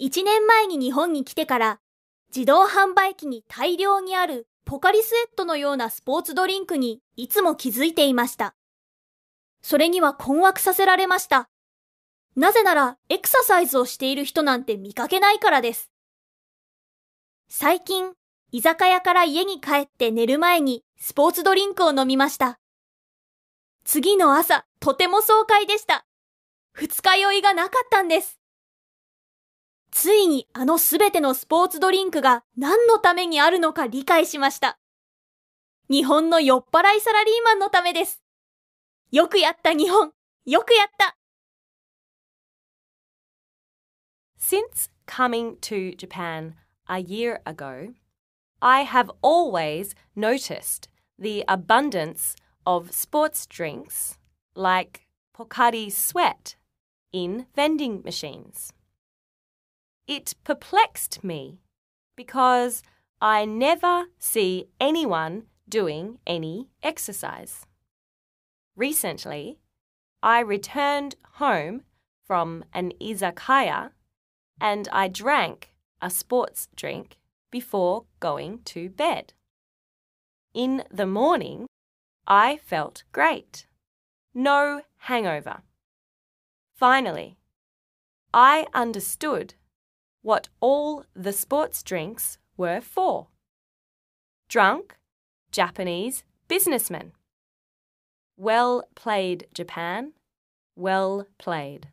1年前に日本に来てから、自動販売機に大量にあるポカリスエットのようなスポーツドリンクにいつも気づいていました。それには困惑させられました。なぜなら、エクササイズをしている人なんて見かけないからです。最近、居酒屋から家に帰って寝る前にスポーツドリンクを飲みました。次の朝、とても爽快でした。二日酔いがなかったんです。ついにあのすべてのスポーツドリンクが何のためにあるのか理解しました。日本の酔っ払いサラリーマンのためです。よくやった日本。よくやった。Since coming to Japan a year ago, I have always noticed the abundance of sports drinks like Pocari Sweat in vending machines. It perplexed me because I never see anyone doing any exercise. Recently, I returned home from an izakaya and I drank a sports drink before going to bed. In the morning, I felt great. No hangover. Finally, I understood what all the sports drinks were for. Drunk Japanese businessman. Well played, Japan. Well played.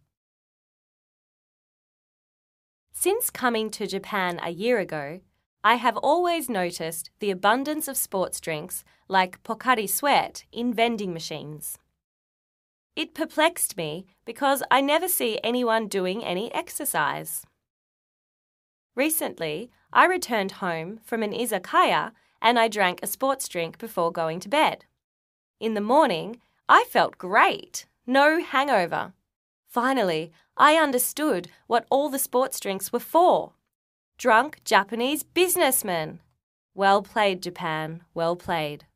Since coming to Japan a year ago, I have always noticed the abundance of sports drinks like Pocari Sweat in vending machines. It perplexed me because I never see anyone doing any exercise. Recently, I returned home from an izakaya and I drank a sports drink before going to bed. In the morning, I felt great, no hangover. Finally, I understood what all the sports drinks were for. Drunk Japanese businessmen. Well played, Japan, well played.